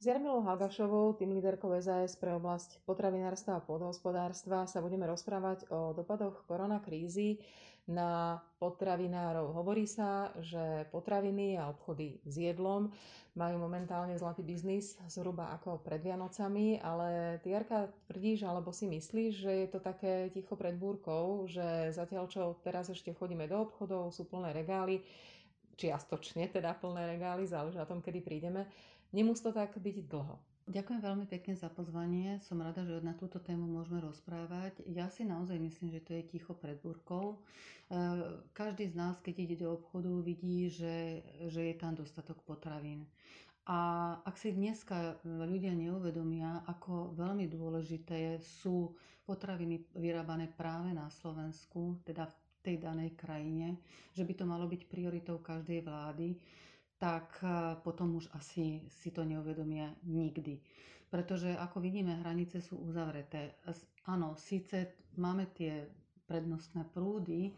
S Jarmilou Halgašovou, tým líderkou SAS pre oblasť potravinárstva a podhospodárstva, sa budeme rozprávať o dopadoch koronakrízy na potravinárov. Hovorí sa, že potraviny a obchody s jedlom majú momentálne zlatý biznis zhruba ako pred Vianocami, ale ty Jarka tvrdíš alebo si myslíš, že je to také ticho pred búrkou, že zatiaľ čo teraz ešte chodíme do obchodov, sú plné regály, čiastočne teda plné regály, záleží na tom, kedy prídeme, Nemusí to tak byť dlho. Ďakujem veľmi pekne za pozvanie. Som rada, že na túto tému môžeme rozprávať. Ja si naozaj myslím, že to je ticho pred búrkou. E, každý z nás, keď ide do obchodu, vidí, že, že je tam dostatok potravín. A ak si dneska ľudia neuvedomia, ako veľmi dôležité sú potraviny vyrábané práve na Slovensku, teda v tej danej krajine, že by to malo byť prioritou každej vlády, tak e, potom už asi si to neuvedomia nikdy. Pretože ako vidíme, hranice sú uzavreté. Áno, síce máme tie prednostné prúdy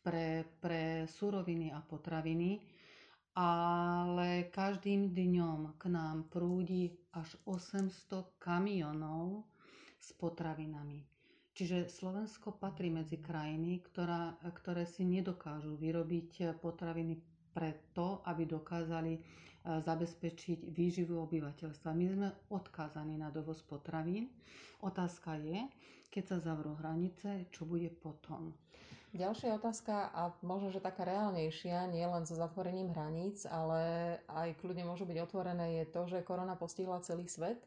pre, pre suroviny a potraviny, ale každým dňom k nám prúdi až 800 kamionov s potravinami. Čiže Slovensko patrí medzi krajiny, ktorá, ktoré si nedokážu vyrobiť potraviny preto, aby dokázali e, zabezpečiť výživu obyvateľstva. My sme odkázaní na dovoz potravín. Otázka je, keď sa zavrú hranice, čo bude potom? Ďalšia otázka, a možno, že taká reálnejšia, nie len so zatvorením hraníc, ale aj kľudne môžu byť otvorené, je to, že korona postihla celý svet.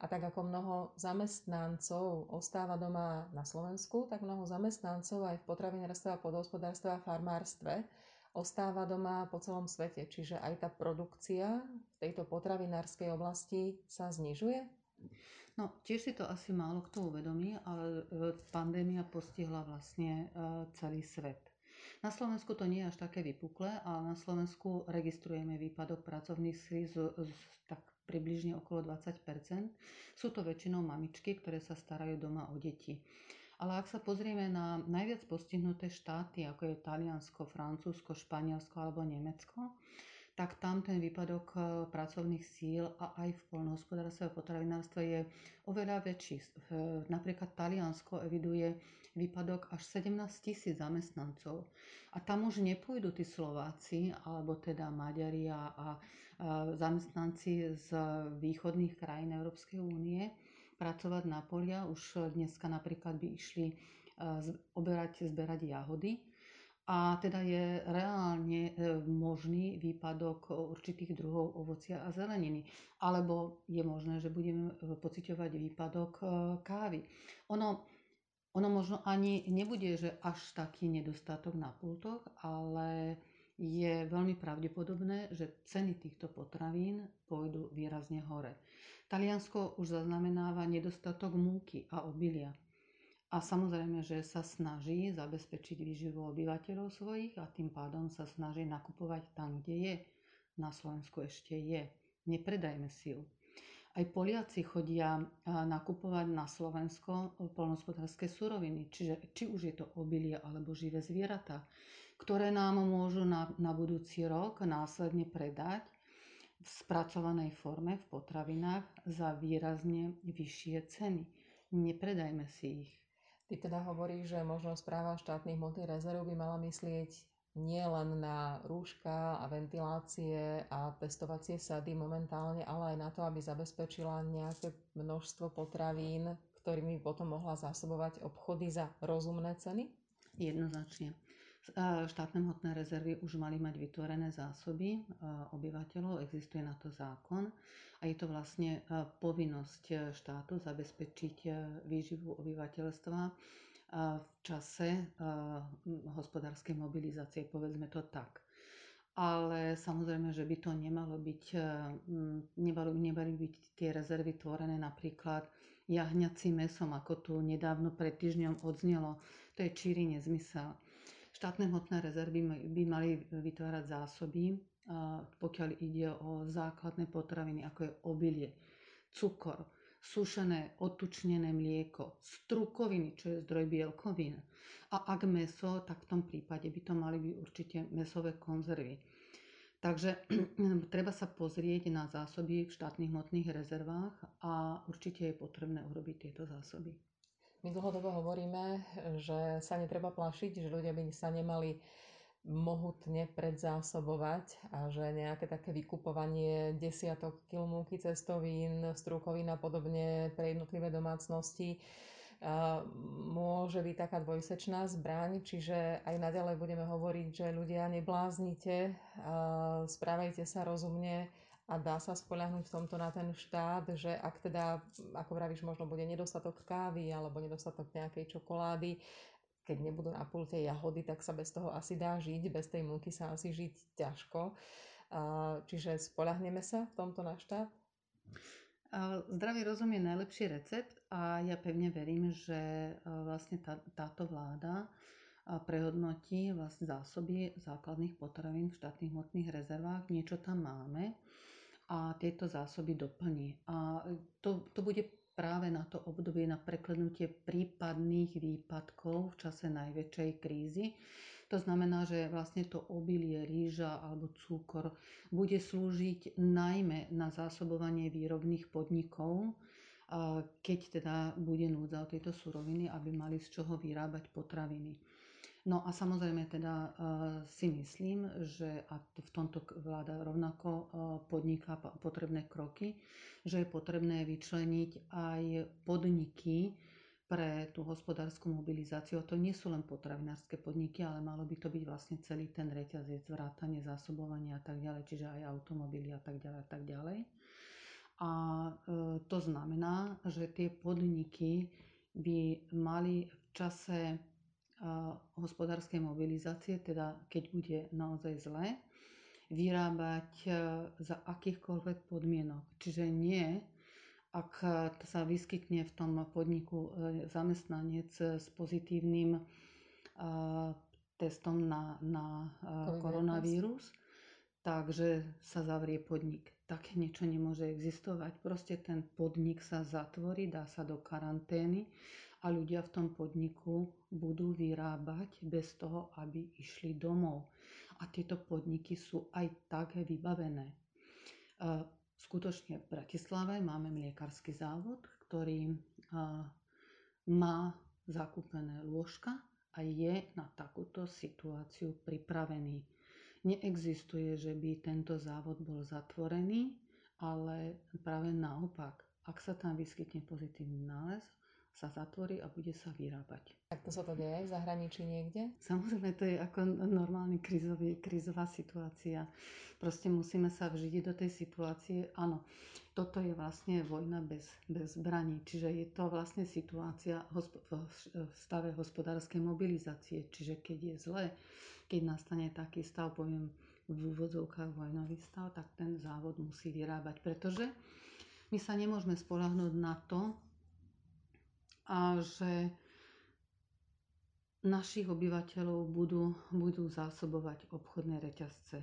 A tak ako mnoho zamestnancov ostáva doma na Slovensku, tak mnoho zamestnancov aj v potravinárstve a podhospodárstve a farmárstve ostáva doma po celom svete. Čiže aj tá produkcia v tejto potravinárskej oblasti sa znižuje? No, tiež si to asi málo kto uvedomí, ale e, pandémia postihla vlastne e, celý svet. Na Slovensku to nie je až také vypuklé, ale na Slovensku registrujeme výpadok pracovných síl z, z, tak približne okolo 20% Sú to väčšinou mamičky, ktoré sa starajú doma o deti. Ale ak sa pozrieme na najviac postihnuté štáty, ako je Taliansko, Francúzsko, Španielsko alebo Nemecko, tak tam ten výpadok e, pracovných síl a aj v poľnohospodárstve a potravinárstve je oveľa väčší. Napríklad Taliansko eviduje výpadok až 17 tisíc zamestnancov. A tam už nepôjdu tí Slováci, alebo teda Maďari a, a zamestnanci z východných krajín Európskej únie, pracovať na polia. Už dneska napríklad by išli e, oberať, zberať jahody. A teda je reálne e, možný výpadok určitých druhov ovocia a zeleniny. Alebo je možné, že budeme e, pociťovať výpadok kávy. Ono, ono možno ani nebude, že až taký nedostatok na pultoch, ale je veľmi pravdepodobné, že ceny týchto potravín pôjdu výrazne hore. Taliansko už zaznamenáva nedostatok múky a obilia. A samozrejme, že sa snaží zabezpečiť výživu obyvateľov svojich a tým pádom sa snaží nakupovať tam, kde je. Na Slovensku ešte je. Nepredajme si ju. Aj Poliaci chodia nakupovať na Slovensko polnospodárske suroviny, čiže či už je to obilie alebo živé zvieratá, ktoré nám môžu na, na budúci rok následne predať v spracovanej forme v potravinách za výrazne vyššie ceny. Nepredajme si ich. Ty teda hovoríš, že možno správa štátnych hmotných rezerv by mala myslieť nie len na rúška a ventilácie a testovacie sady momentálne, ale aj na to, aby zabezpečila nejaké množstvo potravín, ktorými potom mohla zásobovať obchody za rozumné ceny? Jednoznačne. Štátne hmotné rezervy už mali mať vytvorené zásoby obyvateľov, existuje na to zákon a je to vlastne povinnosť štátu zabezpečiť výživu obyvateľstva v čase hospodárskej mobilizácie, povedzme to tak. Ale samozrejme, že by to nemalo byť, nemalo, nemali byť tie rezervy tvorené napríklad jahňacím mesom, ako tu nedávno pred týždňom odznelo. To je číri nezmysel. Štátne hmotné rezervy by mali vytvárať zásoby, pokiaľ ide o základné potraviny, ako je obilie, cukor, sušené, otučnené mlieko, strukoviny, čo je zdroj bielkovín. A ak meso, tak v tom prípade by to mali byť určite mesové konzervy. Takže treba sa pozrieť na zásoby v štátnych hmotných rezervách a určite je potrebné urobiť tieto zásoby. My dlhodobo hovoríme, že sa netreba plašiť, že ľudia by sa nemali mohutne predzásobovať a že nejaké také vykupovanie desiatok kil múky, cestovín, strukovín a podobne pre jednotlivé domácnosti môže byť taká dvojsečná zbraň, čiže aj naďalej budeme hovoriť, že ľudia nebláznite, správajte sa rozumne a dá sa spoľahnúť v tomto na ten štát, že ak teda, ako vravíš, možno bude nedostatok kávy alebo nedostatok nejakej čokolády, keď nebudú na pulte jahody, tak sa bez toho asi dá žiť, bez tej múky sa asi žiť ťažko. Čiže spoľahneme sa v tomto na štát? Zdravý rozum je najlepší recept a ja pevne verím, že vlastne tá, táto vláda prehodnotí vlastne zásoby základných potravín v štátnych hmotných rezervách. Niečo tam máme a tieto zásoby doplní. A to, to bude práve na to obdobie na preklenutie prípadných výpadkov v čase najväčšej krízy to znamená, že vlastne to obilie, rýža alebo cukor bude slúžiť najmä na zásobovanie výrobných podnikov, keď teda bude núdza o tejto suroviny, aby mali z čoho vyrábať potraviny. No a samozrejme teda uh, si myslím, že a v tomto vláda rovnako uh, podniká potrebné kroky, že je potrebné vyčleniť aj podniky, pre tú hospodárskú mobilizáciu. To nie sú len potravinárske podniky, ale malo by to byť vlastne celý ten reťazec, vrátanie, zásobovania a tak ďalej, čiže aj automobily a tak ďalej a tak ďalej. A e, to znamená, že tie podniky by mali v čase hospodárskej mobilizácie, teda keď bude naozaj zlé, vyrábať e, za akýchkoľvek podmienok. Čiže nie ak sa vyskytne v tom podniku e, zamestnanec s pozitívnym e, testom na, na koronavírus, takže sa zavrie podnik. Také niečo nemôže existovať. Proste ten podnik sa zatvorí, dá sa do karantény a ľudia v tom podniku budú vyrábať bez toho, aby išli domov. A tieto podniky sú aj tak vybavené. Skutočne v Bratislave máme mliekarský závod, ktorý má zakúpené lôžka a je na takúto situáciu pripravený. Neexistuje, že by tento závod bol zatvorený, ale práve naopak, ak sa tam vyskytne pozitívny nález, sa zatvorí a bude sa vyrábať. Tak to sa to deje v zahraničí niekde? Samozrejme, to je ako normálny krizový, krizová situácia. Proste musíme sa vžiť do tej situácie. Áno, toto je vlastne vojna bez, bez zbraní. Čiže je to vlastne situácia v stave hospodárskej mobilizácie. Čiže keď je zle, keď nastane taký stav, poviem v úvodzovkách vojnový stav, tak ten závod musí vyrábať. Pretože my sa nemôžeme spolahnúť na to, a že našich obyvateľov budú, budú zásobovať obchodné reťazce.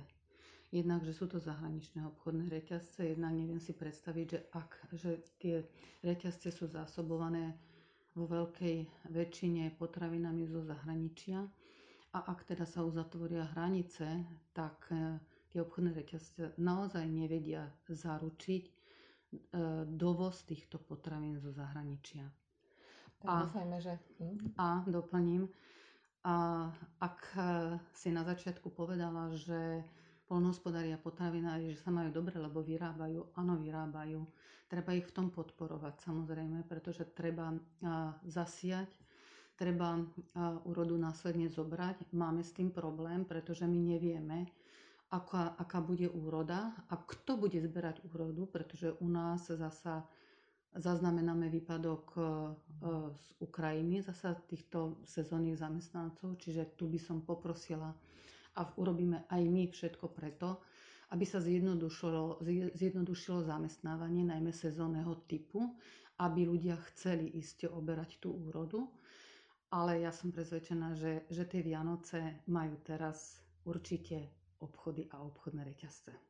Jednak, že sú to zahraničné obchodné reťazce, jednak neviem si predstaviť, že ak že tie reťazce sú zásobované vo veľkej väčšine potravinami zo zahraničia a ak teda sa uzatvoria hranice, tak e, tie obchodné reťazce naozaj nevedia zaručiť e, dovoz týchto potravín zo zahraničia. A, dúfajme, že... Hm? A doplním, a ak e, si na začiatku povedala, že polnohospodári a potravinári, že sa majú dobre, lebo vyrábajú, áno, vyrábajú. Treba ich v tom podporovať samozrejme, pretože treba zasiať, treba úrodu následne zobrať. Máme s tým problém, pretože my nevieme, aká, aká bude úroda a kto bude zberať úrodu, pretože u nás zasa zaznamenáme výpadok e, e, z Ukrajiny, zasa týchto sezónnych zamestnancov, čiže tu by som poprosila a urobíme aj my všetko preto, aby sa zjednodušilo, zjednodušilo zamestnávanie, najmä sezónneho typu, aby ľudia chceli ísť oberať tú úrodu. Ale ja som presvedčená, že, že tie Vianoce majú teraz určite obchody a obchodné reťazce.